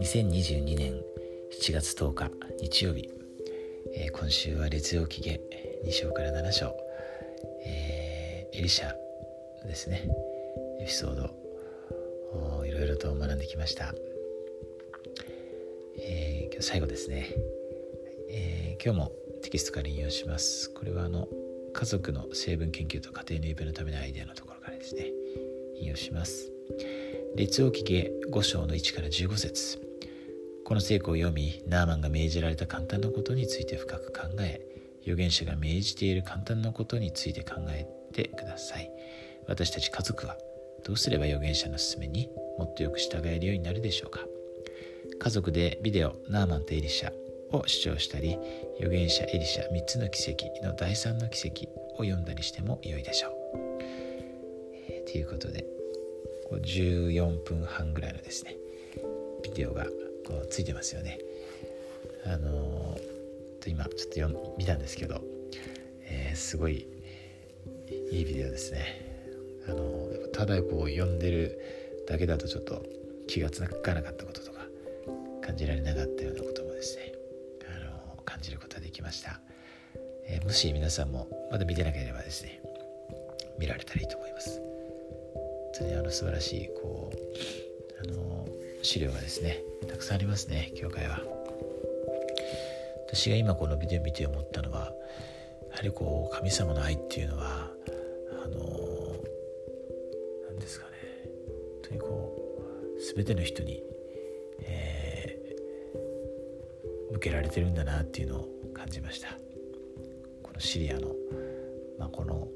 2022年7月10日日曜日、えー、今週は列王記下2章から7章、えー、エリシャですね。エピソードいろいろと学んできました、えー、今日最後ですね、えー、今日もテキストから引用します。これはあの家族の成分研究と家庭のイベのためのアイデアのところからですね引用します。列王記下5章の1から15節。この聖句を読みナーマンが命じられた簡単なことについて深く考え預言者が命じている簡単なことについて考えてください。私たち家族はどうすれば預言者の勧めにもっとよく従えるようになるでしょうか。家族でビデオ「ナーマンとエリシャ」を視聴したり預言者エリシャ3つの奇跡の第3の奇跡を読んだりしても良いでしょう。えー、ということで14分半ぐらいのですねビデオがこうついてますよね。あのー、今ちょっと読見たんですけど、えー、すごいいいビデオですね。あのー、ただこう読んでるだけだとちょっと気がつかなかったこととか感じられなかったようなことも、感じることができました、えもし皆さんもまだ見てなければですね見られたらいいと思います。本当にあの素晴らしいこうあの資料がですねたくさんありますね教会は。私が今このビデオ見て思ったのはやはりこう神様の愛っていうのはあの何ですかね。本当にこう全ての人に、えー、向けられてるんだなっていうのを感じました。このシリアの、まあ、この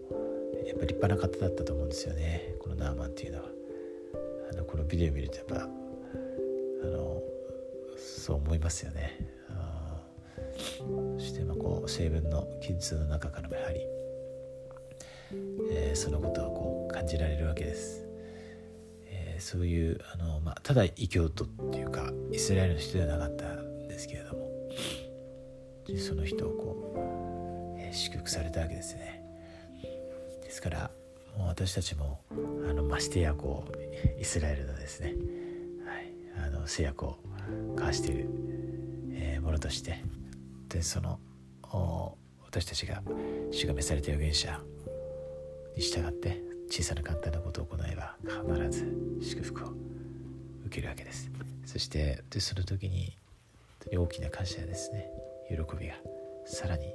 やっぱ立派な方だったと思うんですよね。このナーマンっていうのは。あのこのビデオ見るとやっぱあのそう思いますよね。そしてまあこう成分の記述の中からもやはり、えー、そのことをこう感じられるわけです、えー、そういうあの、まあ、ただ異教徒っていうかイスラエルの人ではなかったですけれどもその人をこう、えー、祝福されたわけですね。ですからもう私たちもあのましてやこうイスラエルのですねはいあの制約を交わしている、えー、ものとしてでその私たちが主が召された預言者に従って小さな簡単なことを行えば必ず祝福を受けるわけです。そしてでその時に大きな感謝ですね。喜びがさらに、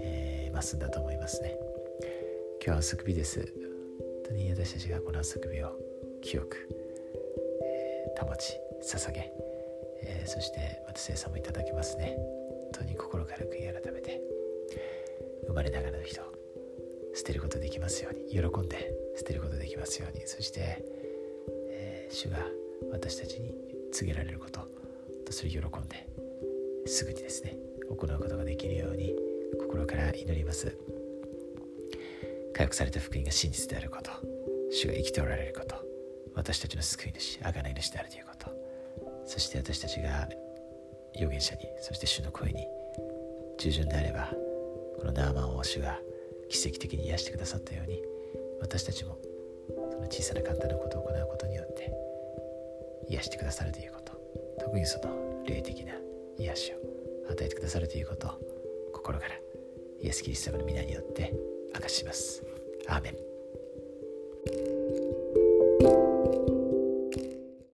えー、増すんだと思いますね。今日は安首です。本当に私たちがこの安首を清く保ち捧げ、えー、そしてまた生産もいただきますね。本当に心から悔い改めて生まれながらの人捨てることできますように喜んで捨てることできますようにそして、えー、主が私たちに告げられることそれ喜んですぐにですね行うことができるように心から祈ります。回復された福音が真実であること主が生きておられること私たちの救い主贖い主であるということそして私たちが預言者にそして主の声に従順であればこのナーマン王主が奇跡的に癒してくださったように私たちもその小さな簡単なことを行うことによって癒してくださるということ。特にその霊的な癒しを与えてくださるということを心からイエス・キリスト様の皆によって明かします。アーメン